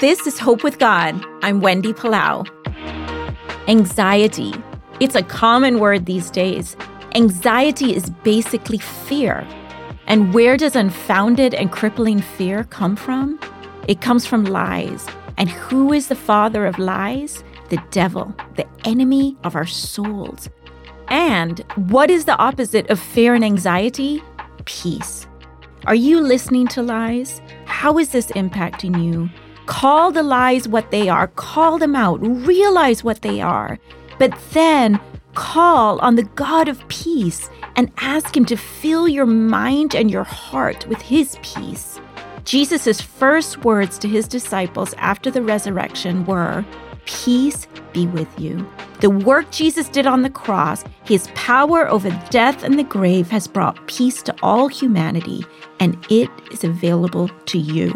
This is Hope with God. I'm Wendy Palau. Anxiety. It's a common word these days. Anxiety is basically fear. And where does unfounded and crippling fear come from? It comes from lies. And who is the father of lies? The devil, the enemy of our souls. And what is the opposite of fear and anxiety? Peace. Are you listening to lies? How is this impacting you? Call the lies what they are, call them out, realize what they are, but then call on the God of peace and ask Him to fill your mind and your heart with His peace. Jesus' first words to His disciples after the resurrection were, Peace be with you. The work Jesus did on the cross, his power over death and the grave, has brought peace to all humanity, and it is available to you.